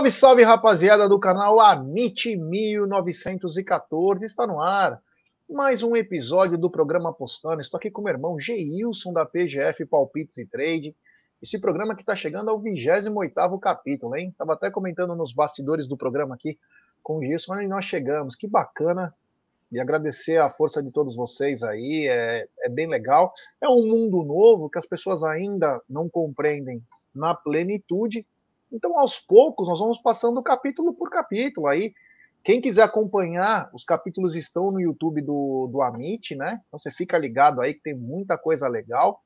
Salve, salve, rapaziada do canal Amit 1914, está no ar. Mais um episódio do programa Apostando. Estou aqui com meu irmão Geilson da PGF Palpites e Trade. Esse programa que está chegando ao 28º capítulo, hein? Tava até comentando nos bastidores do programa aqui com o Gilson, onde nós chegamos. Que bacana. E agradecer a força de todos vocês aí, é, é bem legal. É um mundo novo que as pessoas ainda não compreendem na plenitude, então, aos poucos, nós vamos passando capítulo por capítulo. Aí, quem quiser acompanhar, os capítulos estão no YouTube do, do Amit, né? Então, você fica ligado aí que tem muita coisa legal.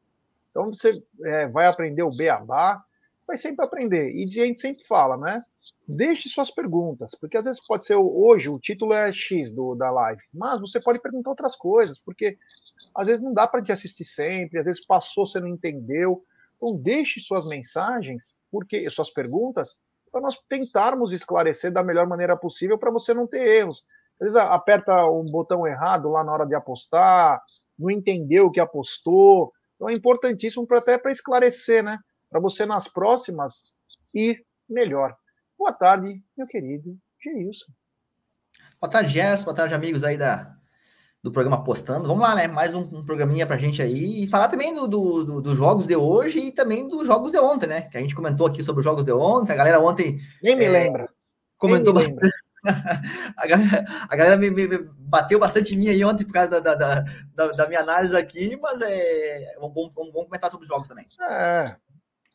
Então, você é, vai aprender o beabá, vai sempre aprender. E a gente sempre fala, né? Deixe suas perguntas, porque às vezes pode ser hoje o título é X do, da live, mas você pode perguntar outras coisas, porque às vezes não dá para te assistir sempre, às vezes passou, você não entendeu. Então, deixe suas mensagens, porque suas perguntas, para nós tentarmos esclarecer da melhor maneira possível para você não ter erros. Às vezes aperta um botão errado lá na hora de apostar, não entendeu o que apostou. Então é importantíssimo pra, até para esclarecer, né? Para você nas próximas ir melhor. Boa tarde, meu querido Geilson. Boa tarde, Gerson. Boa tarde, amigos aí da, do programa Postando. Vamos lá, né? Mais um, um programinha pra gente aí. E falar também dos do, do, do jogos de hoje e também dos jogos de ontem, né? Que a gente comentou aqui sobre os jogos de ontem. A galera ontem. Nem me é, lembra. Comentou me bastante. a galera, a galera me, me, me, bateu bastante em mim aí ontem por causa da, da, da, da minha análise aqui, mas é, vamos, vamos, vamos, comentar sobre os jogos também. É,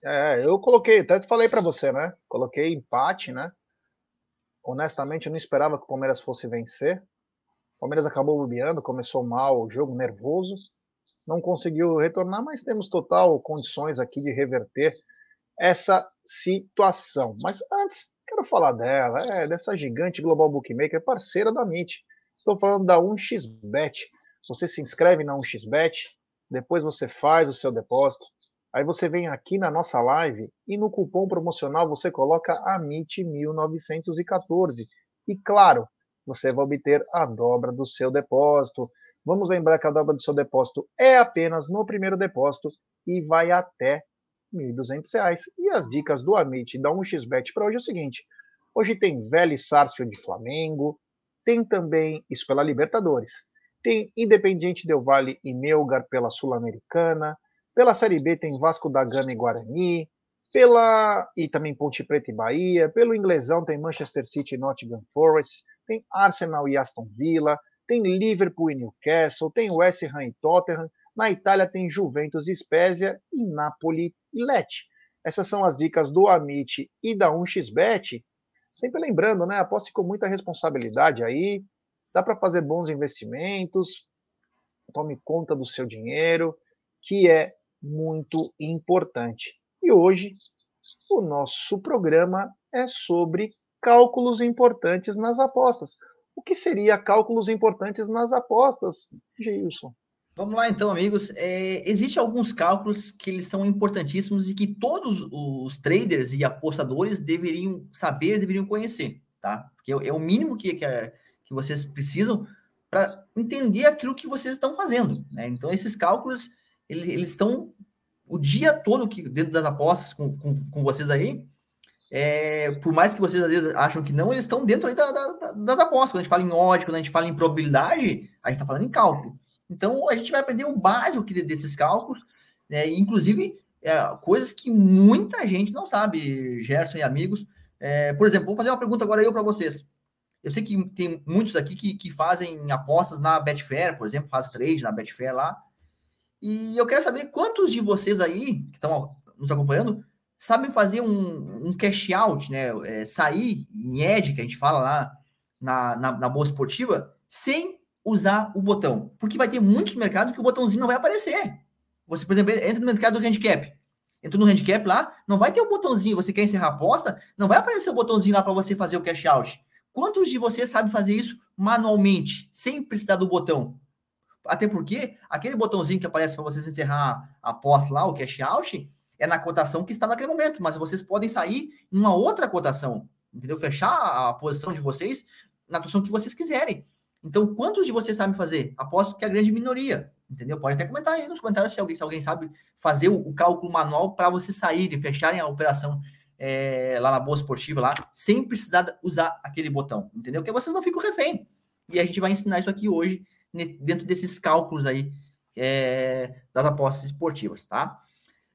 é eu coloquei, até falei para você, né? Coloquei empate, né? Honestamente, eu não esperava que o Palmeiras fosse vencer. Palmeiras acabou bobeando, começou mal o jogo, nervoso, não conseguiu retornar, mas temos total condições aqui de reverter essa situação. Mas antes, quero falar dela, é dessa gigante Global Bookmaker, parceira da MIT. Estou falando da 1xBet. Você se inscreve na 1xBet, depois você faz o seu depósito, aí você vem aqui na nossa live e no cupom promocional você coloca AMIT1914. E claro, você vai obter a dobra do seu depósito. Vamos lembrar que a dobra do seu depósito é apenas no primeiro depósito e vai até R$ 1.200. E as dicas do Amit da 1xBet para hoje é o seguinte: hoje tem Vélez Sarsfield de Flamengo, tem também isso pela Libertadores, tem Independiente Del Valle e Melgar pela Sul-Americana, pela Série B tem Vasco da Gama e Guarani, pela e também Ponte Preta e Bahia, pelo Inglesão tem Manchester City e Nottingham Forest, tem Arsenal e Aston Villa, tem Liverpool e Newcastle, tem West Ham e Tottenham, na Itália tem Juventus e Spezia e Napoli e Lecce. Essas são as dicas do Amit e da 1xBet. Sempre lembrando, né? Aposte com muita responsabilidade aí. Dá para fazer bons investimentos. Tome conta do seu dinheiro, que é muito importante. E hoje o nosso programa é sobre cálculos importantes nas apostas. O que seria cálculos importantes nas apostas, Gilson? Vamos lá então, amigos. É, Existem alguns cálculos que eles são importantíssimos e que todos os traders e apostadores deveriam saber, deveriam conhecer, tá? Porque é, é o mínimo que, que, é, que vocês precisam para entender aquilo que vocês estão fazendo, né? Então, esses cálculos, eles, eles estão o dia todo que, dentro das apostas com, com, com vocês aí, é, por mais que vocês às vezes acham que não, eles estão dentro da, da, das apostas. Quando a gente fala em ódio, quando a gente fala em probabilidade, a gente está falando em cálculo. Então a gente vai aprender o básico desses cálculos, né, inclusive é, coisas que muita gente não sabe, Gerson e amigos. É, por exemplo, vou fazer uma pergunta agora eu para vocês. Eu sei que tem muitos aqui que, que fazem apostas na Betfair, por exemplo, faz trade na Betfair lá. E eu quero saber quantos de vocês aí que estão nos acompanhando sabem fazer um, um cash out, né? É, sair em edge, que a gente fala lá na, na, na bolsa esportiva, sem usar o botão. Porque vai ter muitos mercados que o botãozinho não vai aparecer. Você, por exemplo, entra no mercado do handicap. Entra no handicap lá, não vai ter o um botãozinho. Você quer encerrar a aposta, não vai aparecer o botãozinho lá para você fazer o cash out. Quantos de vocês sabem fazer isso manualmente, sem precisar do botão? Até porque aquele botãozinho que aparece para vocês encerrar a aposta lá, o cash out, é na cotação que está naquele momento, mas vocês podem sair em uma outra cotação, entendeu? Fechar a posição de vocês na posição que vocês quiserem. Então, quantos de vocês sabem fazer? Aposto que a grande minoria, entendeu? Pode até comentar aí nos comentários se alguém, se alguém sabe fazer o, cálculo manual para vocês saírem, fecharem a operação é, lá na Boa Esportiva, lá, sem precisar usar aquele botão, entendeu? Porque vocês não ficam refém. E a gente vai ensinar isso aqui hoje, dentro desses cálculos aí é, das apostas esportivas, tá?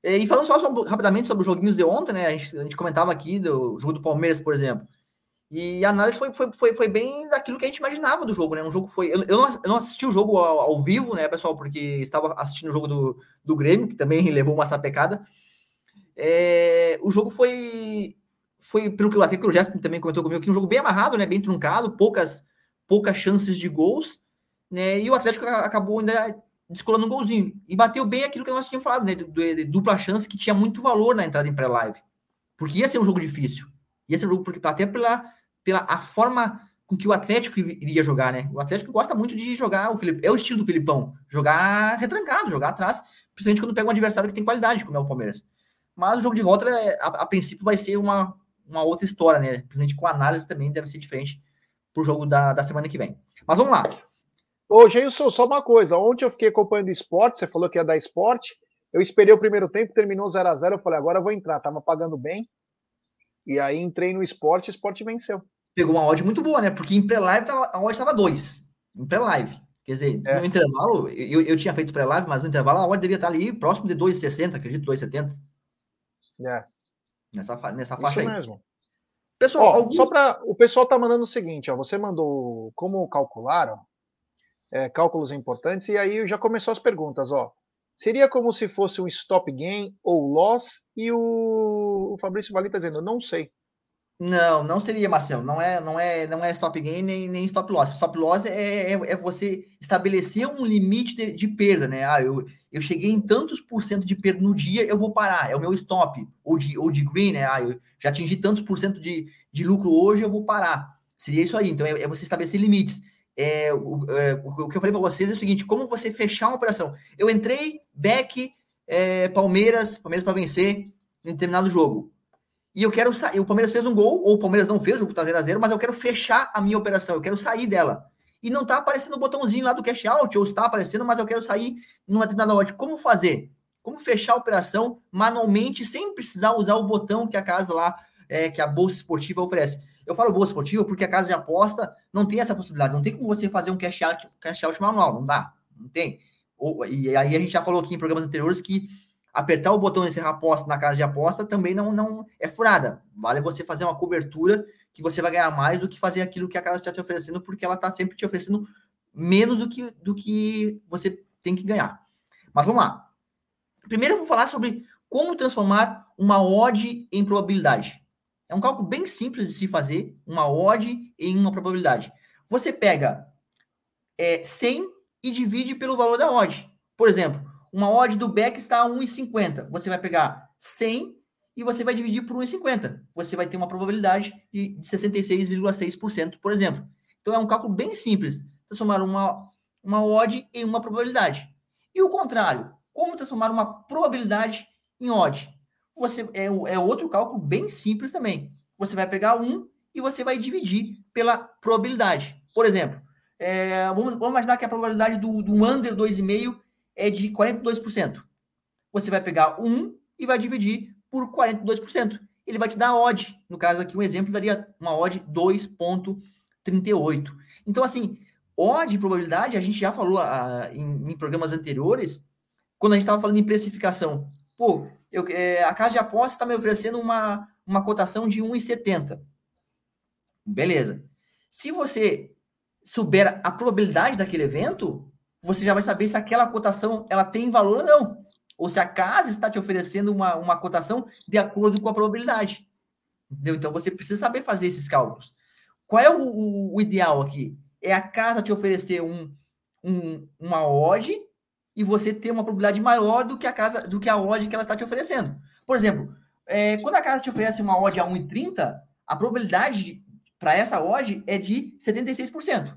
E falando só sobre, rapidamente sobre os joguinhos de ontem, né? A gente, a gente comentava aqui do jogo do Palmeiras, por exemplo. E a análise foi, foi, foi, foi bem daquilo que a gente imaginava do jogo, né? Um jogo foi. Eu, eu, não, eu não assisti o jogo ao, ao, vivo, né, pessoal? Porque estava assistindo o jogo do, do Grêmio, que também levou uma sapecada. É, o jogo foi. Foi, pelo que até que o Jéssica também comentou comigo, que um jogo bem amarrado, né? Bem truncado, poucas, poucas chances de gols, né? E o Atlético acabou ainda descolando um golzinho. E bateu bem aquilo que nós tínhamos falado, né? De, dupla chance que tinha muito valor na entrada em pré-live. Porque ia ser um jogo difícil. Ia ser um jogo, porque até pela, pela a forma com que o Atlético iria jogar, né? O Atlético gosta muito de jogar, o é o estilo do Filipão, jogar retrancado, jogar atrás, principalmente quando pega um adversário que tem qualidade, como é o Palmeiras. Mas o jogo de volta, a, a princípio, vai ser uma, uma outra história, né? Principalmente com análise também deve ser diferente pro jogo da, da semana que vem. Mas vamos lá. Ô, Geilson, só uma coisa. Ontem eu fiquei acompanhando o esporte, você falou que ia dar esporte. Eu esperei o primeiro tempo, terminou 0 a 0 Eu falei, agora eu vou entrar. Tava pagando bem. E aí entrei no esporte o esporte venceu. Pegou uma odd muito boa, né? Porque em pré-live a odd estava 2. Em pré-live. Quer dizer, é. no intervalo, eu, eu tinha feito pré-live, mas no intervalo a odd devia estar ali próximo de 2,60, acredito, 2,70. É. Nessa, nessa faixa Isso aí. mesmo. Pessoal, ó, alguns... só para o pessoal tá mandando o seguinte, ó, você mandou como calcularam, é, cálculos importantes, e aí já começou as perguntas, ó. Seria como se fosse um stop gain ou loss, e o, o Fabrício Vali está dizendo, não sei. Não, não seria, Marcelo. Não é, não é, não é stop gain nem, nem stop loss. Stop loss é, é, é você estabelecer um limite de, de, perda, né? Ah, eu, eu cheguei em tantos por cento de perda no dia, eu vou parar. É o meu stop. Ou de, ou de green, né? Ah, eu já atingi tantos por cento de, de lucro hoje, eu vou parar. Seria isso aí. Então, é, é você estabelecer limites. É, o, é, o, que eu falei para vocês é o seguinte: como você fechar uma operação? Eu entrei, back, é, Palmeiras, Palmeiras para vencer em determinado jogo e eu quero sair. O Palmeiras fez um gol, ou o Palmeiras não fez, o jogo tá 0x0, mas eu quero fechar a minha operação, eu quero sair dela. E não tá aparecendo o botãozinho lá do cash out, ou está aparecendo, mas eu quero sair numa determinada hora. Como fazer? Como fechar a operação manualmente, sem precisar usar o botão que a casa lá, é, que a Bolsa Esportiva oferece. Eu falo Bolsa Esportiva porque a casa de aposta não tem essa possibilidade. Não tem como você fazer um cash out, cash out manual, não dá. Não tem. Ou, e aí a gente já falou aqui em programas anteriores que apertar o botão encerrar aposta na casa de aposta também não, não é furada. Vale você fazer uma cobertura que você vai ganhar mais do que fazer aquilo que a casa está te oferecendo, porque ela está sempre te oferecendo menos do que, do que você tem que ganhar. Mas vamos lá. Primeiro eu vou falar sobre como transformar uma odd em probabilidade. É um cálculo bem simples de se fazer, uma odd em uma probabilidade. Você pega é, 100 e divide pelo valor da odd. Por exemplo, uma odd do back está a 1,50. Você vai pegar 100 e você vai dividir por 1,50. Você vai ter uma probabilidade de 66,6%, por exemplo. Então é um cálculo bem simples. Transformar uma, uma odd em uma probabilidade. E o contrário, como transformar uma probabilidade em odd? Você é, é outro cálculo bem simples também. Você vai pegar um e você vai dividir pela probabilidade. Por exemplo, é, vamos, vamos, imaginar que a probabilidade do, do under 2,5 é de 42%. Você vai pegar 1 e vai dividir por 42%. Ele vai te dar a odd. No caso aqui, um exemplo daria uma odd 2.38. Então, assim, odd probabilidade, a gente já falou a, ah, em, em, programas anteriores, quando a gente estava falando em precificação. Pô, eu, é, a casa de aposta está me oferecendo uma, uma cotação de 1,70. Beleza. Se você souber a probabilidade daquele evento, você já vai saber se aquela cotação ela tem valor ou não. Ou se a casa está te oferecendo uma, uma cotação de acordo com a probabilidade. Entendeu? Então você precisa saber fazer esses cálculos. Qual é o, o, o ideal aqui? É a casa te oferecer um, um, uma odd e você ter uma probabilidade maior do que a casa, do que a odd que ela está te oferecendo. Por exemplo, é, quando a casa te oferece uma odd a 1,30, a probabilidade para essa odd é de 76%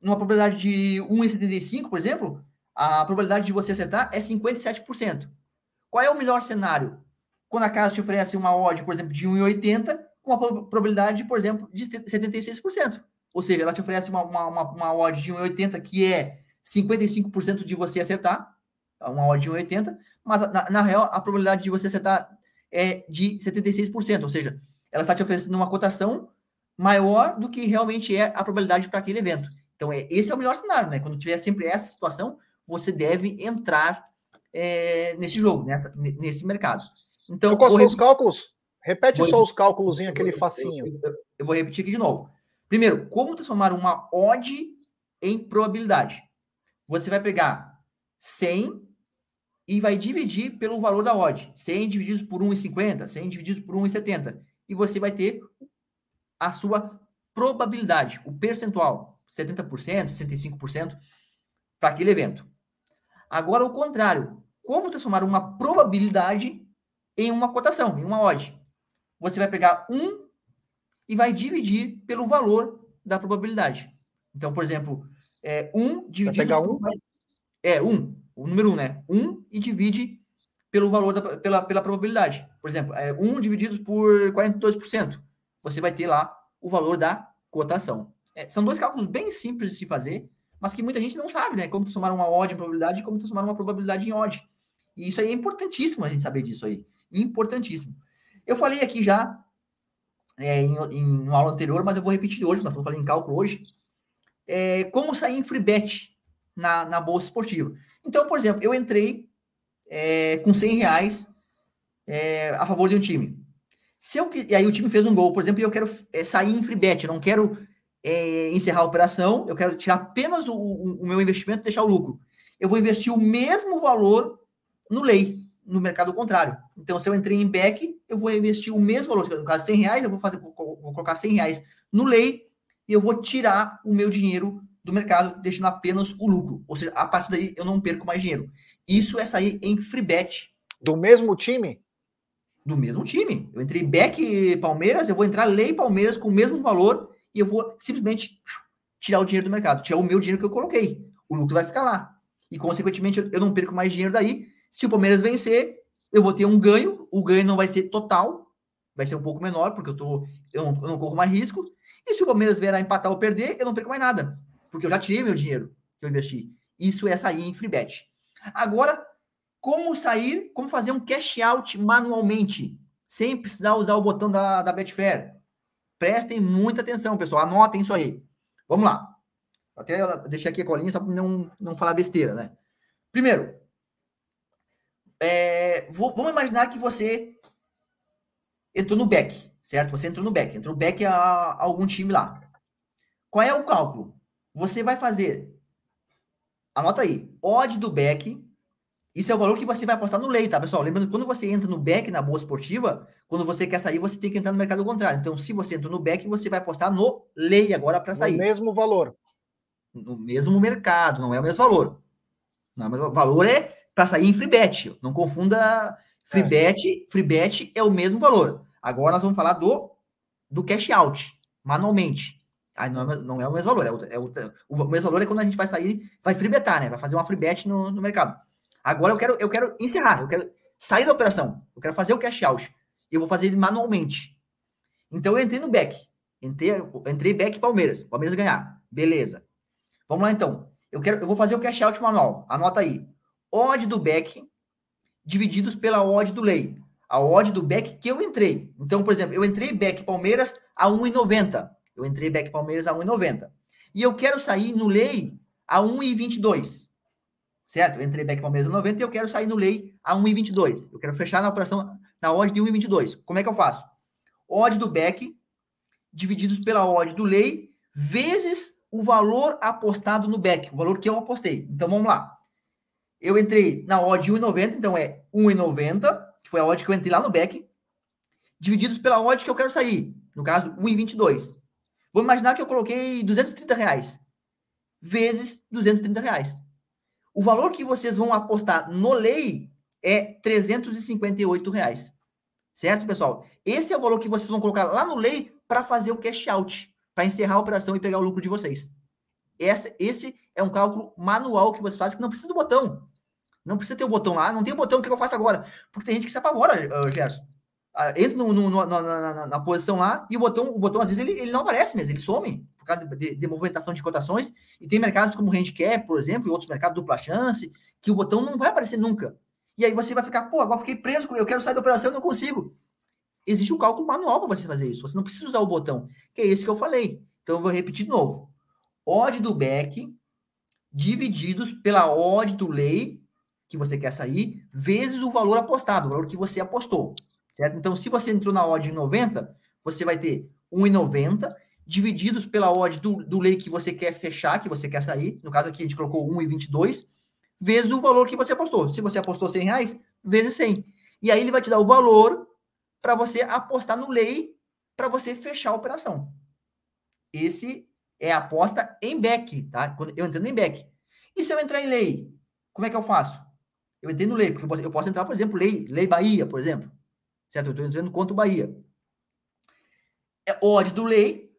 numa probabilidade de 1,75, por exemplo, a probabilidade de você acertar é 57%. Qual é o melhor cenário? Quando a casa te oferece uma odd, por exemplo, de 1,80, com uma probabilidade, por exemplo, de 76%. Ou seja, ela te oferece uma, uma, uma, uma odd de 1,80 que é 55% de você acertar, uma odd de 1,80, mas na, na, real a probabilidade de você acertar é de 76%, ou seja, ela está te oferecendo uma cotação maior do que realmente é a probabilidade para aquele evento. Então, é, esse é o melhor cenário, né? Quando tiver sempre essa situação, você deve entrar é, nesse jogo, nessa, nesse mercado. Então, quais são os cálculos? Repete vou, só os cálculos, aquele facinho. Eu, eu, eu, vou repetir aqui de novo. Primeiro, como transformar uma odd em probabilidade? Você vai pegar 100 e vai dividir pelo valor da odd. 100 divididos por 1,50, 100 divididos por 1,70. E você vai ter a sua probabilidade, o percentual, 70%, 65% para aquele evento. Agora, o contrário. Como transformar uma probabilidade em uma cotação, em uma odd? Você vai pegar 1 e vai dividir pelo valor da probabilidade. Então, por exemplo, é 1 dividido... Vai pegar 1? Por... É, 1 o número 1, né? 1 e divide pelo valor da, pela, pela probabilidade. Por exemplo, é 1 dividido por 42%. Você vai ter lá o valor da cotação. É, são dois cálculos bem simples de se fazer, mas que muita gente não sabe, né? Como transformar uma odd em probabilidade e como transformar uma probabilidade em odd. E isso aí é importantíssimo a gente saber disso aí. Importantíssimo. Eu falei aqui já é, em, em uma aula anterior, mas eu vou repetir hoje, nós estamos falando em cálculo hoje. É, como sair em free bet na, na bolsa esportiva. Então, por exemplo, eu entrei é, com 100 reais é, a favor de um time. Se eu, e aí o time fez um gol, por exemplo, e eu quero é, sair em free bet, eu não quero é, encerrar a operação, eu quero tirar apenas o, o, o, meu investimento e deixar o lucro. Eu vou investir o mesmo valor no lei, no mercado contrário. Então, se eu entrei em back, eu vou investir o mesmo valor, no caso 100 reais, eu vou, fazer, vou colocar 100 reais no lei e eu vou tirar o meu dinheiro do mercado, deixando apenas o lucro. Ou seja, a partir daí eu não perco mais dinheiro. Isso é sair em free bet. Do mesmo time? Do mesmo time. Eu entrei back Palmeiras, eu vou entrar lei Palmeiras com o mesmo valor e eu vou simplesmente tirar o dinheiro do mercado, tirar o meu dinheiro que eu coloquei. O lucro vai ficar lá. E, consequentemente, eu não perco mais dinheiro daí. Se o Palmeiras vencer, eu vou ter um ganho. O ganho não vai ser total, vai ser um pouco menor, porque eu, tô, eu, não, eu não corro mais risco. E se o Palmeiras vier a empatar ou perder, eu não perco mais nada porque eu já tirei meu dinheiro que eu investi. Isso é sair em free bet. Agora, como sair, como fazer um cash out manualmente, sem precisar usar o botão da, da Betfair? Prestem muita atenção, pessoal. Anotem isso aí. Vamos lá. Até deixei aqui a colinha só para não, não falar besteira, né? Primeiro, é, vou, vamos imaginar que você entrou no back, certo? Você entrou no back, entrou back a, a algum time lá. Qual é o cálculo? você vai fazer, anota aí, odd do back, isso é o valor que você vai apostar no lei, tá, pessoal? Lembrando que quando você entra no back na bolsa esportiva, quando você quer sair, você tem que entrar no mercado contrário. Então, se você entra no back, você vai apostar no lei agora para sair. No mesmo valor. No mesmo mercado, não é o mesmo valor. Não é o valor é para sair em free bet. Não confunda free é. bet, free bet é o mesmo valor. Agora nós vamos falar do do cash out, manualmente. Aí não é, não é o mesmo valor. É o, é o, o, mesmo valor é quando a gente vai sair, vai free betar, né? Vai fazer uma free bet no, no mercado. Agora eu quero, eu quero encerrar, eu quero sair da operação. Eu quero fazer o cash out. Eu vou fazer ele manualmente. Então eu entrei no back. Entrei, entrei back Palmeiras. Palmeiras ganhar. Beleza. Vamos lá então. Eu quero, eu vou fazer o cash out manual. Anota aí. Odd do back divididos pela odd do lei. A odd do back que eu entrei. Então, por exemplo, eu entrei back Palmeiras a 1,90. Eu entrei back Palmeiras a 1,90. E eu quero sair no lei a 1,22. Certo? Eu entrei back Palmeiras a 90 e eu quero sair no lei a 1,22. Eu quero fechar na operação na odd de 1,22. Como é que eu faço? Odd do back divididos pela odd do lei vezes o valor apostado no back, o valor que eu apostei. Então vamos lá. Eu entrei na odd 1,90, então é 1,90, que foi a odd que eu entrei lá no back, divididos pela odd que eu quero sair, no caso 1,22. Vamos imaginar que eu coloquei 230 reais vezes 230 reais. O valor que vocês vão apostar no lei é 358 reais. Certo, pessoal? Esse é o valor que vocês vão colocar lá no lei para fazer o cash out, para encerrar a operação e pegar o lucro de vocês. Esse é um cálculo manual que vocês fazem que não precisa do botão. Não precisa ter o botão lá, não tem o botão, o que eu faço agora? Porque tem gente que se apavora, Gerson. Ah, entra no, no, no, na, na, na, posição lá e o botão, o botão às vezes ele, ele não aparece mesmo, ele some por causa de, de, movimentação de cotações. E tem mercados como o Handicap, por exemplo, e outros mercados dupla chance, que o botão não vai aparecer nunca. E aí você vai ficar, pô, agora fiquei preso, eu quero sair da operação e não consigo. Existe um cálculo manual para você fazer isso. Você não precisa usar o botão, que é esse que eu falei. Então eu vou repetir de novo. Odd do back divididos pela odd do lei que você quer sair, vezes o valor apostado, o valor que você apostou, certo? Então, se você entrou na odd em 90, você vai ter 1,90 divididos pela odd do, do lei que você quer fechar, que você quer sair. No caso aqui, a gente colocou 1,22, vezes o valor que você apostou. Se você apostou 100 reais, vezes 100. E aí ele vai te dar o valor para você apostar no lei para você fechar a operação. Esse é a aposta em back, tá? Quando eu entrando em back. E se eu entrar em lei, como é que eu faço? Eu entrei no lei, porque eu posso entrar, por exemplo, lei, lei Bahia, por exemplo. Certo? Eu estou entrando contra o Bahia. É odd do lei,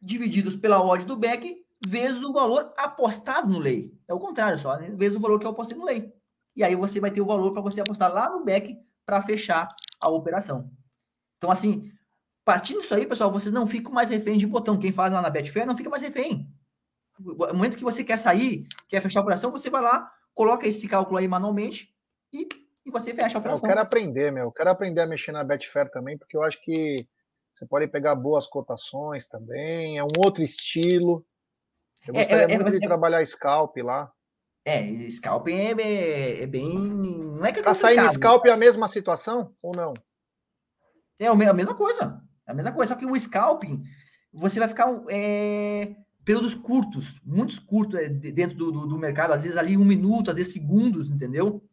divididos pela odd do back, vezes o valor apostado no lei. É o contrário só, né? vezes o valor que eu apostei no lei. E aí você vai ter o valor para você apostar lá no back para fechar a operação. Então, assim, partindo disso aí, pessoal, vocês não ficam mais refém de botão. Quem faz lá na Betfair não fica mais refém. No momento que você quer sair, quer fechar a operação, você vai lá, coloca esse cálculo aí manualmente e, e você fecha a operação. Eu quero aprender, meu. Eu quero aprender a mexer na Betfair também, porque eu acho que você pode pegar boas cotações também. É um outro estilo. Eu é, gostaria é, é, muito é, de trabalhar scalp lá. É, scalping é, é, é, bem. Não é que é sair no scalp é a mesma situação ou não? É a mesma coisa. É a mesma coisa. Só que o scalping, você vai ficar é, períodos curtos, muitos curtos é, dentro do, do, do, mercado, às vezes ali um minuto, às vezes segundos, entendeu?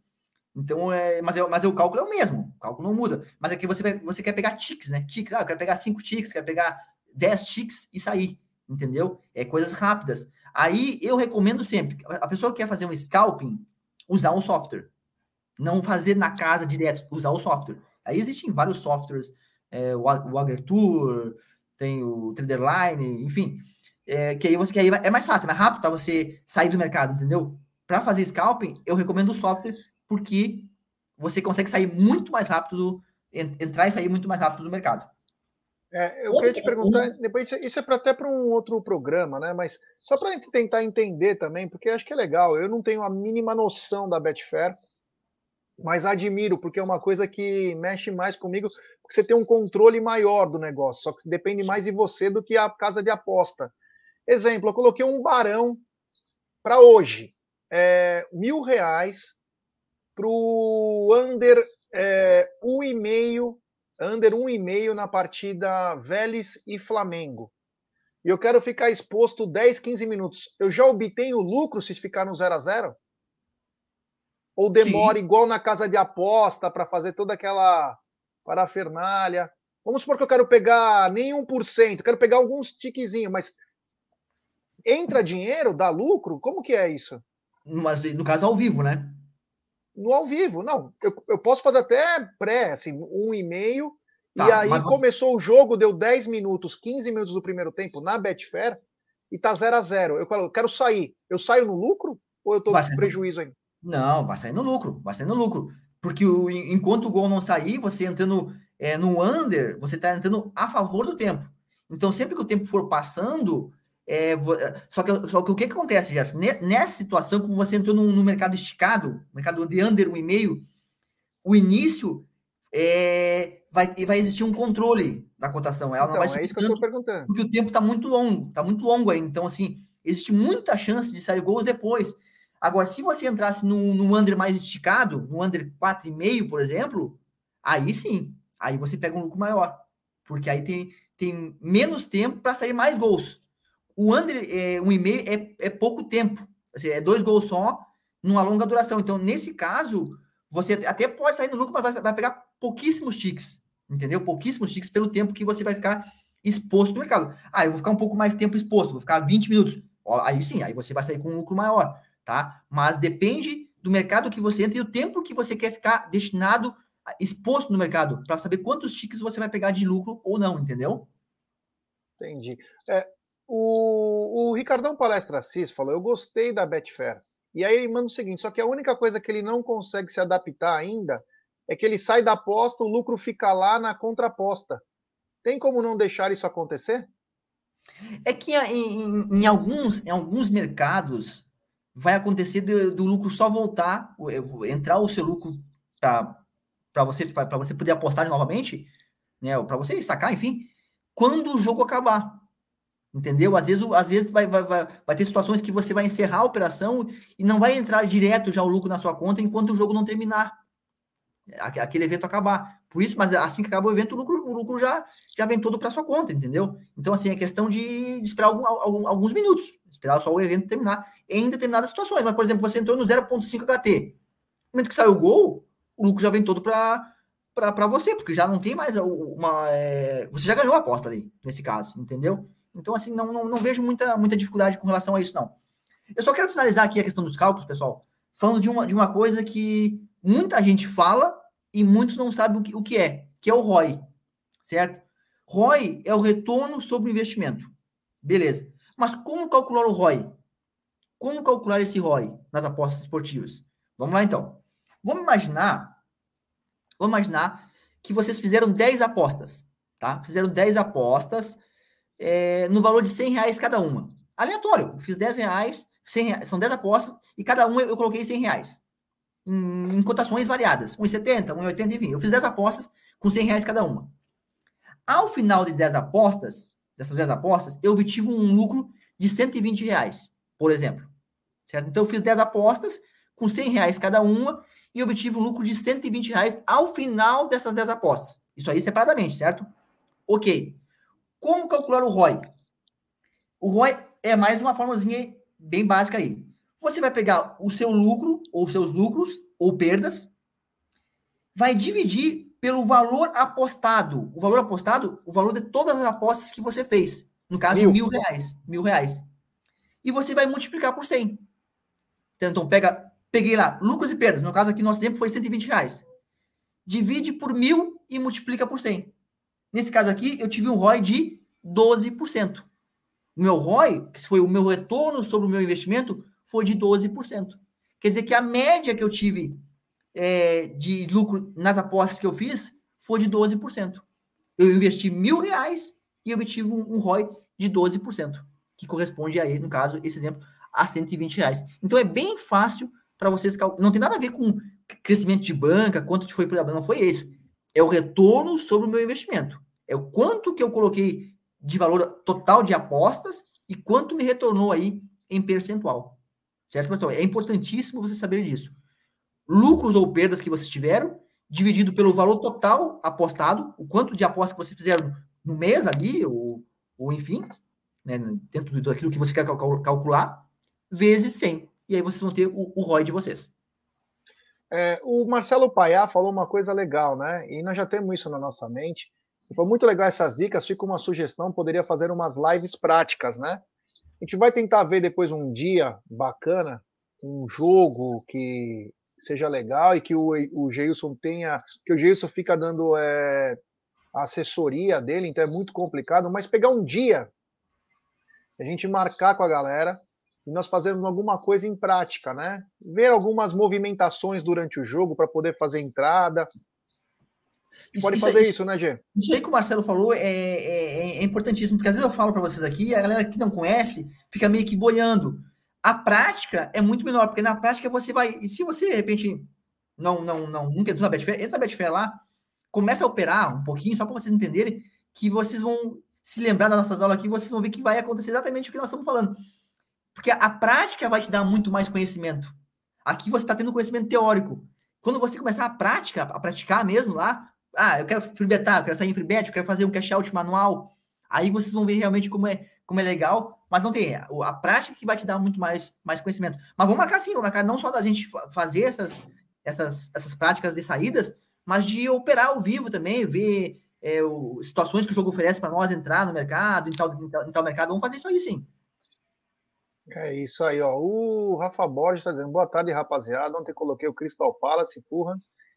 Então, é, mas, é, mas é, o cálculo é o mesmo, o cálculo não muda. Mas é que você, você quer pegar ticks, né? Ticks, ah, eu quero pegar cinco ticks, quero pegar dez ticks e sair, entendeu? É coisas rápidas. Aí eu recomendo sempre, a pessoa que quer fazer um scalping, usar um software. Não fazer na casa direto, usar o software. Aí existem vários softwares, é, o Agertour, tem o Traderline, enfim. É, que aí você que aí é mais fácil, é mais rápido para você sair do mercado, entendeu? Para fazer scalping, eu recomendo o software porque você consegue sair muito mais rápido, entrar e sair muito mais rápido do mercado. É, eu queria te perguntar, depois isso é para até para um outro programa, né? Mas só para a gente tentar entender também, porque acho que é legal. Eu não tenho a mínima noção da Betfair, mas admiro, porque é uma coisa que mexe mais comigo, porque você tem um controle maior do negócio, só que depende mais de você do que a casa de aposta. Exemplo, eu coloquei um barão para hoje, é, mil reais para o under é, um e meio under 1,5 na partida Vélez e Flamengo. E eu quero ficar exposto 10, 15 minutos. Eu já obtenho lucro se ficar no 0 a 0 Ou demora Sim. igual na casa de aposta para fazer toda aquela parafernália? Vamos supor que eu quero pegar nem 1%, quero pegar alguns tiquezinhos, mas entra dinheiro, dá lucro? Como que é isso? Mas no caso ao vivo, né? no ao vivo. Não, eu, eu posso fazer até pré, assim, um e meio. Tá, e aí você... começou o jogo, deu 10 minutos, 15 minutos do primeiro tempo na Betfair e tá 0 a 0 Eu eu quero sair. Eu saio no lucro ou eu tô com prejuízo ainda? Não, vai sair no lucro, vai sair no lucro. Porque o, enquanto o gol não sair, você entrando é, no under, você tá entrando a favor do tempo. Então, sempre que o tempo for passando, é, é, só, que, só que o que, acontece, Gerson? Nessa situação, como você entrou no, mercado esticado, mercado de under 1,5, o início é, vai, vai existir um controle da cotação. Ela então, não vai é isso que eu estou perguntando. Porque o tempo está muito longo, está muito longo aí. Então, assim, existe muita chance de sair gols depois. Agora, se você entrasse no, no under mais esticado, no under 4,5, por exemplo, aí sim, aí você pega um lucro maior. Porque aí tem, tem menos tempo para sair mais gols. O under é, um e meio é, é pouco tempo. Assim, é dois gols só numa longa duração. Então, nesse caso, você até pode sair no lucro, mas vai, vai pegar pouquíssimos ticks. Entendeu? Pouquíssimos ticks pelo tempo que você vai ficar exposto no mercado. Ah, eu vou ficar um pouco mais tempo exposto, vou ficar 20 minutos. Aí sim, aí você vai sair com um lucro maior, tá? Mas depende do mercado que você entra e o tempo que você quer ficar destinado, exposto no mercado, para saber quantos ticks você vai pegar de lucro ou não, entendeu? Entendi. É, o, o Ricardão Palestra Assis falou: Eu gostei da Betfair. E aí ele manda o seguinte: só que a única coisa que ele não consegue se adaptar ainda é que ele sai da aposta, o lucro fica lá na contraposta. Tem como não deixar isso acontecer? É que em, em, em alguns, em alguns mercados vai acontecer do, do lucro só voltar, entrar o seu lucro para você, você poder apostar novamente, né? Para você sacar, enfim, quando o jogo acabar. Entendeu? Às vezes, às vezes vai, vai, vai, vai ter situações que você vai encerrar a operação e não vai entrar direto já o lucro na sua conta enquanto o jogo não terminar. Aquele evento acabar. Por isso, mas assim que acaba o evento, o lucro, o lucro já, já vem todo para sua conta, entendeu? Então, assim, é questão de, de esperar algum, algum, alguns minutos, esperar só o evento terminar em determinadas situações. Mas, por exemplo, você entrou no 0,5 HT. No momento que saiu o gol, o lucro já vem todo para você, porque já não tem mais uma. É... Você já ganhou a aposta ali, nesse caso, entendeu? Então, assim, não, não, não, vejo muita, muita dificuldade com relação a isso, não. Eu só quero finalizar aqui a questão dos cálculos, pessoal, falando de uma, de uma coisa que muita gente fala e muitos não sabem o que, o que é, que é o ROI, certo? ROI é o retorno sobre o investimento. Beleza. Mas como calcular o ROI? Como calcular esse ROI nas apostas esportivas? Vamos lá, então. Vamos imaginar, vamos imaginar que vocês fizeram 10 apostas, tá? Fizeram 10 apostas é, no valor de 100 reais cada uma. Aleatório, eu fiz 10 reais, 100 reais, são 10 apostas, e cada uma eu coloquei 100 reais. Em, em cotações variadas, 1,70, 1,80, enfim. Eu fiz 10 apostas com 100 reais cada uma. Ao final de 10 apostas, dessas 10 apostas, eu obtive um lucro de 120 reais, por exemplo. Certo? Então, eu fiz 10 apostas com 100 reais cada uma e obtive um lucro de 120 reais ao final dessas 10 apostas. Isso aí separadamente, certo? Ok. Como calcular o ROI? O ROI é mais uma formulazinha bem básica aí. Você vai pegar o seu lucro, ou seus lucros, ou perdas, vai dividir pelo valor apostado. O valor apostado, o valor de todas as apostas que você fez. No caso, mil, mil reais. Mil reais. E você vai multiplicar por 100. Então, então, pega, peguei lá, lucros e perdas. No caso aqui, nosso exemplo foi 120 reais. Divide por mil e multiplica por 100. Nesse caso aqui, eu tive um ROI de 12%. O meu ROI, que foi o meu retorno sobre o meu investimento, foi de 12%. Quer dizer que a média que eu tive é, de lucro nas apostas que eu fiz foi de 12%. Eu investi mil reais e obtive um, um ROI de 12%, que corresponde aí, no caso, esse exemplo, a 120 reais. Então é bem fácil para vocês. Não tem nada a ver com crescimento de banca, quanto foi por não foi isso. É o retorno sobre o meu investimento. É o quanto que eu coloquei de valor total de apostas e quanto me retornou aí em percentual. Certo, pessoal? É importantíssimo você saber disso. Lucros ou perdas que vocês tiveram, dividido pelo valor total apostado, o quanto de apostas que vocês fizeram no mês ali, ou, ou enfim, né, dentro daquilo que você quer calcular, vezes 100. E aí vocês vão ter o, o ROI de vocês. É, o Marcelo Paiá falou uma coisa legal, né? E nós já temos isso na nossa mente, foi muito legal essas dicas. Fica uma sugestão, poderia fazer umas lives práticas, né? A gente vai tentar ver depois um dia bacana, um jogo que seja legal e que o, o Geilson tenha, que o Geilson fica dando é, assessoria dele, então é muito complicado, mas pegar um dia, a gente marcar com a galera e nós fazermos alguma coisa em prática, né? Ver algumas movimentações durante o jogo para poder fazer entrada, isso, pode fazer isso, isso, né, Gê? Isso aí que o Marcelo falou é, é, é, importantíssimo, porque às vezes eu falo para vocês aqui, a galera que não conhece fica meio que boiando. A prática é muito menor, porque na prática você vai. E se você, de repente, não, não, não, nunca entrou na Betfair, entra na Betfair lá, começa a operar um pouquinho, só para vocês entenderem que vocês vão se lembrar das nossas aulas aqui, vocês vão ver que vai acontecer exatamente o que nós estamos falando. Porque a prática vai te dar muito mais conhecimento. Aqui você está tendo conhecimento teórico. Quando você começar a prática, a praticar mesmo lá, ah, eu quero freebetar, eu quero sair em freebet, eu quero fazer um cash out manual. Aí vocês vão ver realmente como é, como é legal, mas não tem a, a prática que vai te dar muito mais, mais conhecimento. Mas vamos marcar sim, vamos marcar não só da gente fazer essas, essas, essas práticas de saídas, mas de operar ao vivo também, ver é, o, situações que o jogo oferece para nós entrar no mercado, em tal, em tal, em tal mercado. Vamos fazer isso aí sim. É isso aí, ó. O Rafa Borges está dizendo, boa tarde, rapaziada. Ontem coloquei o Crystal Palace, Fulham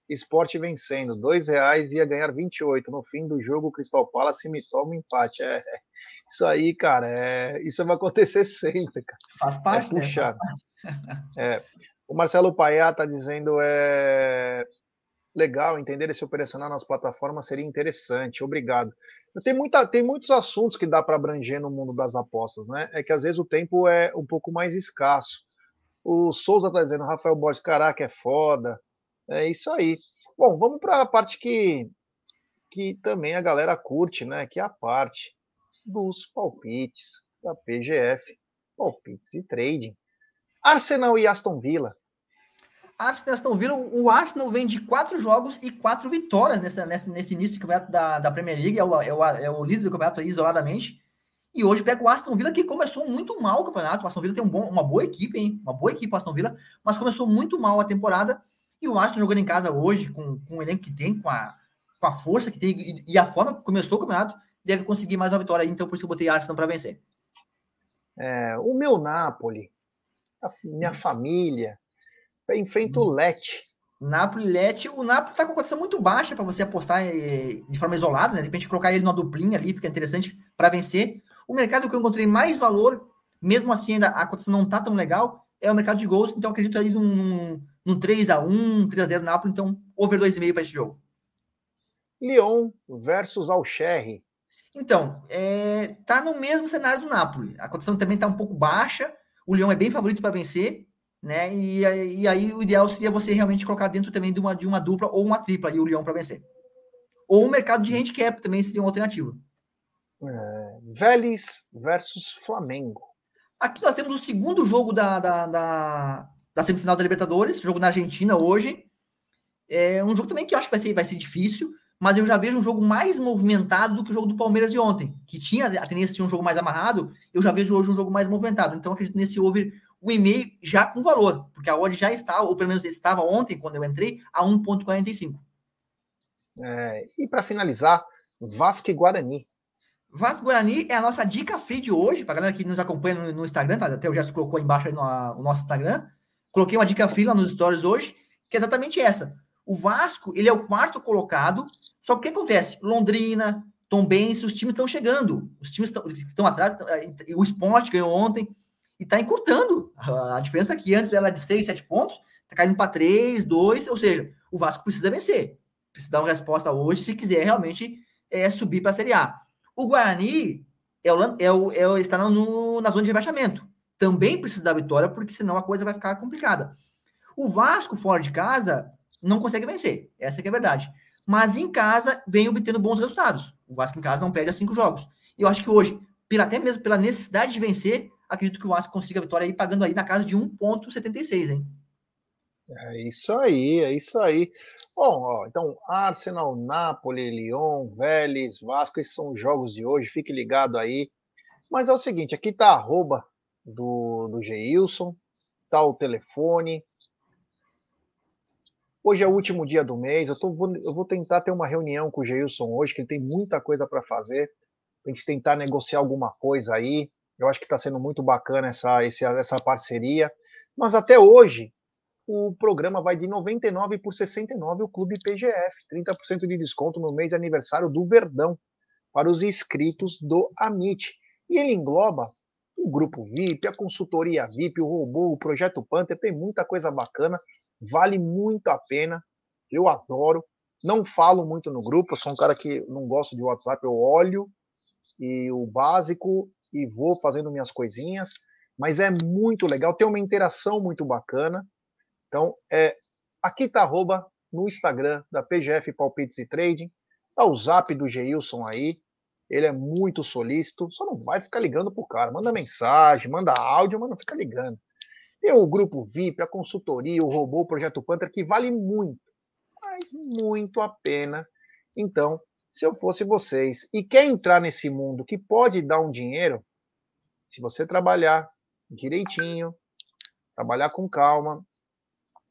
esporte vencendo. Dois reais ia ganhar 28. No fim do jogo, o Crystal Palace me toma um empate. É, isso aí, cara, é, isso vai acontecer sempre, cara. Faz é parte, é. Né? Faz parte. É, o Marcelo Paiá tá dizendo é legal entender esse operacional nas plataformas seria interessante. Obrigado. Tem, muita, tem muitos assuntos que dá para abranger no mundo das apostas, né? É que às vezes o tempo é um pouco mais escasso. O Souza tá dizendo, Rafael Borges, caraca, é foda. É isso aí. Bom, vamos para a parte que, que também a galera curte, né? Que é a parte dos palpites da PGF, palpites e trading. Arsenal e Aston Villa. Arsenal e Aston Villa, o Arsenal vem de quatro jogos e quatro vitórias nesse, nesse, nesse início de campeonato da, da Premier League, é o, é, o, é o líder do campeonato aí, isoladamente. E hoje pega o Aston Villa, que começou muito mal o campeonato. O Aston Villa tem um bom, uma boa equipe, hein? Uma boa equipe o Aston Villa, mas começou muito mal a temporada. E o Aston jogando em casa hoje, com, com o elenco que tem, com a, com a força que tem e, e a forma que começou o campeonato, deve conseguir mais uma vitória. Então, por isso que eu botei Arsenal para vencer. É, o meu Napoli, a minha família, enfrenta o Leti. Napoli, Leti. O Napoli está com cotação muito baixa para você apostar eh, de forma isolada, né? De repente colocar ele numa duplinha ali, fica interessante para vencer. O mercado que eu encontrei mais valor, mesmo assim ainda a cotação não está tão legal, é o mercado de gols. Então acredito ali num, num 3x1, 3x0 Napoli. Então, over 2,5 para esse jogo. Lyon versus Alcherre. Então, é, tá no mesmo cenário do Napoli. A cotação também está um pouco baixa. O Lyon é bem favorito para vencer, né? E, e, aí o ideal seria você realmente colocar dentro também de uma, de uma dupla ou uma tripla e o Lyon para vencer. Ou o mercado de handicap também seria uma alternativa. É, Vélez versus Flamengo. Aqui nós temos o segundo jogo da, da, da, da semifinal da Libertadores, jogo na Argentina hoje. É um jogo também que eu acho que vai ser, vai ser difícil mas eu já vejo um jogo mais movimentado do que o jogo do Palmeiras de ontem, que tinha a tendência de um jogo mais amarrado, eu já vejo hoje um jogo mais movimentado. Então acredito nesse over o e-mail já com valor, porque a odd já está, ou pelo menos estava ontem, quando eu entrei, a 1,45. É, e para finalizar, Vasco e Guarani. Vasco Guarani é a nossa dica free de hoje, para galera que nos acompanha no, no Instagram, tá? até o Gerson colocou embaixo aí no, no nosso Instagram. Coloquei uma dica lá nos stories hoje, que é exatamente essa. O Vasco, ele é o quarto colocado, só que o que acontece? Londrina, Tom Benz, os times estão chegando. Os times estão atrás, é, o esporte ganhou ontem e está encurtando. A diferença aqui antes era de 6, 7 pontos, está caindo para 3, 2, ou seja, o Vasco precisa vencer. Precisa dar uma resposta hoje se quiser realmente é, subir para a Série A. O Guarani é o, é o, é o, está no, na zona de rebaixamento. Também precisa da vitória, porque senão a coisa vai ficar complicada. O Vasco, fora de casa, não consegue vencer. Essa é a verdade. Mas em casa vem obtendo bons resultados. O Vasco em casa não perde a cinco jogos. E eu acho que hoje, pela, até mesmo pela necessidade de vencer, acredito que o Vasco consiga a vitória aí, pagando aí na casa de 1,76, hein? É isso aí, é isso aí. Bom, ó, então Arsenal, Napoli, Lyon, Vélez, Vasco, esses são os jogos de hoje, fique ligado aí. Mas é o seguinte, aqui tá arroba do, do Geilson, tá o telefone, Hoje é o último dia do mês, eu, tô, vou, eu vou tentar ter uma reunião com o Geilson hoje, que ele tem muita coisa para fazer, a gente tentar negociar alguma coisa aí. Eu acho que está sendo muito bacana essa, essa parceria. Mas até hoje, o programa vai de 99 por 69 o Clube PGF, 30% de desconto no mês de aniversário do Verdão para os inscritos do Amit. E ele engloba o grupo VIP, a consultoria VIP, o robô, o projeto Panther, tem muita coisa bacana vale muito a pena. Eu adoro. Não falo muito no grupo, eu sou um cara que não gosto de WhatsApp, eu olho e o básico e vou fazendo minhas coisinhas, mas é muito legal, tem uma interação muito bacana. Então, é aqui tá arroba no Instagram da PGF Palpites e Trading, tá o zap do Geilson aí, ele é muito solícito, só não vai ficar ligando pro cara, manda mensagem, manda áudio, mas não fica ligando. Tem o grupo VIP, a consultoria, o robô, o Projeto Panther, que vale muito, mas muito a pena. Então, se eu fosse vocês e quer entrar nesse mundo que pode dar um dinheiro, se você trabalhar direitinho, trabalhar com calma,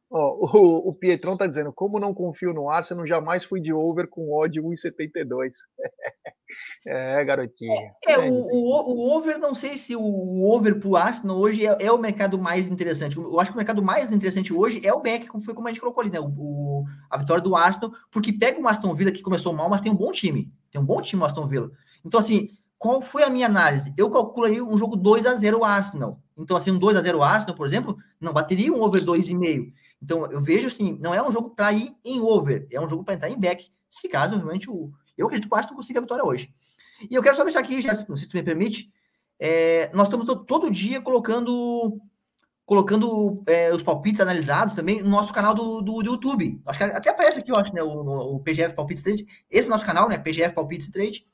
o, o Pietrão tá dizendo, como não confio no Arsenal, jamais fui de over com odd 1,72. é, garotinho. É, é o, o, o, over, não sei se o over pro Arsenal hoje é, é, o mercado mais interessante. Eu acho que o mercado mais interessante hoje é o back, como foi como a gente colocou ali, né? O, a vitória do Arsenal, porque pega o Aston Villa que começou mal, mas tem um bom time. Tem um bom time o Aston Villa. Então, assim, qual foi a minha análise? Eu calculo aí um jogo 2 a 0 Arsenal. Então, assim, um 2 a 0 Arsenal, por exemplo, não bateria um over 2,5. Então, eu vejo assim, não é um jogo para ir em over, é um jogo para entrar em back, se caso realmente o. Eu acredito que o Aston consiga a vitória hoje. E eu quero só deixar aqui, já, se tu me permite, é, nós estamos todo dia colocando colocando é, os palpites analisados também no nosso canal do, do, do, YouTube. Acho que até aparece aqui, eu acho, né? O, o PGF Palpites Trade. Esse nosso canal, né? PGF Palpites Trade.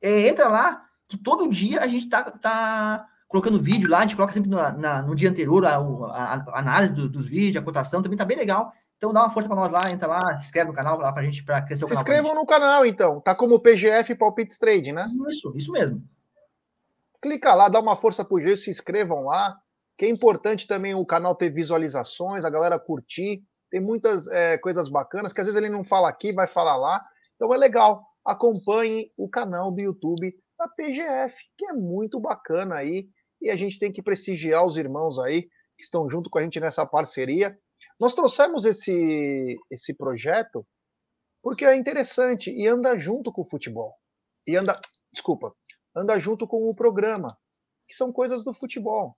É, entra lá, que todo dia a gente tá, tá colocando vídeo lá, a gente coloca sempre no, na, no dia anterior a, a, a análise do, dos vídeos, a cotação, também tá bem legal. Então dá uma força para nós lá, entra lá, se inscreve no canal lá pra gente, para crescer o se canal. Se inscrevam no canal, então. Tá como PGF Palpites Trade, né? Isso, isso mesmo. Clica lá, dá uma força pro Gil, se inscrevam lá que é importante também o canal ter visualizações, a galera curtir. Tem muitas é, coisas bacanas que às vezes ele não fala aqui, vai falar lá. Então é legal. Acompanhe o canal do YouTube da PGF, que é muito bacana aí. E a gente tem que prestigiar os irmãos aí que estão junto com a gente nessa parceria. Nós trouxemos esse, esse projeto porque é interessante e anda junto com o futebol. E anda, desculpa, anda junto com o programa, que são coisas do futebol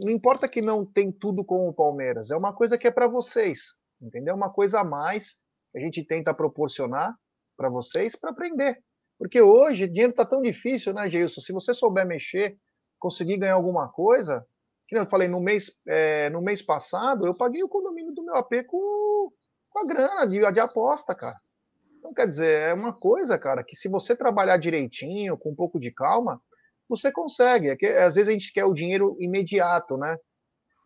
não importa que não tem tudo com o Palmeiras, é uma coisa que é para vocês, entendeu? Uma coisa a mais que a gente tenta proporcionar para vocês para aprender. Porque hoje dinheiro está tão difícil, né, Gilson? Se você souber mexer, conseguir ganhar alguma coisa, que eu falei no mês, é, no mês passado, eu paguei o condomínio do meu AP com, com a grana de, de aposta, cara. Então, quer dizer, é uma coisa, cara, que se você trabalhar direitinho, com um pouco de calma, você consegue. É que, às vezes a gente quer o dinheiro imediato, né?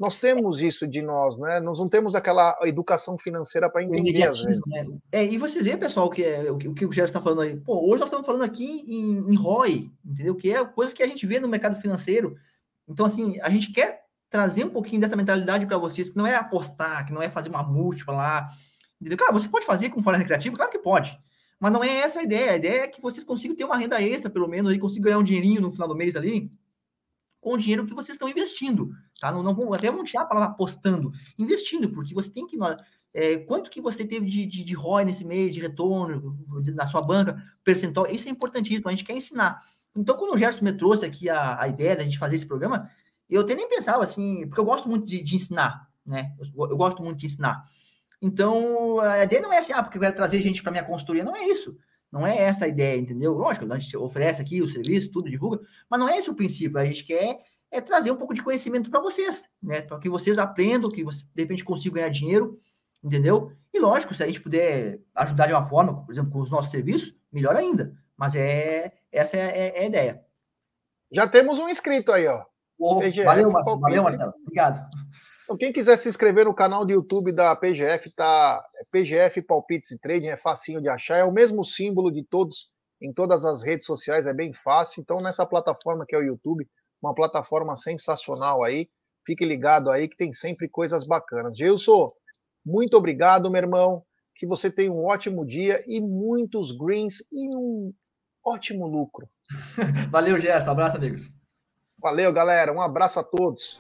Nós temos isso de nós, né? Nós não temos aquela educação financeira para entender às vezes. Né? É, e vocês veem, pessoal, que é, o que o, Gerson está falando aí. Pô, hoje nós estamos falando aqui em, em ROI, entendeu? Que é coisa que a gente vê no mercado financeiro. Então, assim, a gente quer trazer um pouquinho dessa mentalidade para vocês, que não é apostar, que não é fazer uma múltipla lá. Entendeu? Cara, você pode fazer com fora recreativo? Claro que pode. Mas não é essa a ideia. A ideia é que vocês consigam ter uma renda extra, pelo menos, e consigam ganhar um dinheirinho no final do mês ali, com o dinheiro que vocês estão investindo. Tá? Não, não vão até tirar a palavra apostando, investindo, porque você tem que. É, quanto que você teve de, de, de ROI nesse mês, de retorno na sua banca, percentual, isso é importantíssimo, a gente quer ensinar. Então, quando o Gerson me trouxe aqui a, a ideia da gente fazer esse programa, eu até nem pensava assim, porque eu gosto muito de, de ensinar, né? Eu, eu, gosto muito de ensinar. Então, a ideia não é assim, ah, porque eu quero trazer gente para minha consultoria, não é isso. Não é essa a ideia, entendeu? Lógico, a gente oferece aqui o serviço, tudo, divulga, mas não é esse o princípio. A gente quer é trazer um pouco de conhecimento para vocês, né? Para que vocês aprendam, que vocês, de repente, consigam ganhar dinheiro, entendeu? E lógico, se a gente puder ajudar de uma forma, por exemplo, com os nossos serviços, melhor ainda. Mas é essa é, é, é a ideia. Já temos um inscrito aí, ó. Oh, valeu, Marcelo. Valeu, Marcelo. Obrigado. Então, quem quiser se inscrever no canal do YouTube da PGF, tá PGF Palpites e Trading, é facinho de achar, é o mesmo símbolo de todos em todas as redes sociais, é bem fácil. Então, nessa plataforma que é o YouTube, uma plataforma sensacional aí. Fique ligado aí que tem sempre coisas bacanas. Gilson, muito obrigado, meu irmão. Que você tenha um ótimo dia e muitos greens e um ótimo lucro. Valeu, Gerson. Abraço, amigos. Valeu, galera. Um abraço a todos.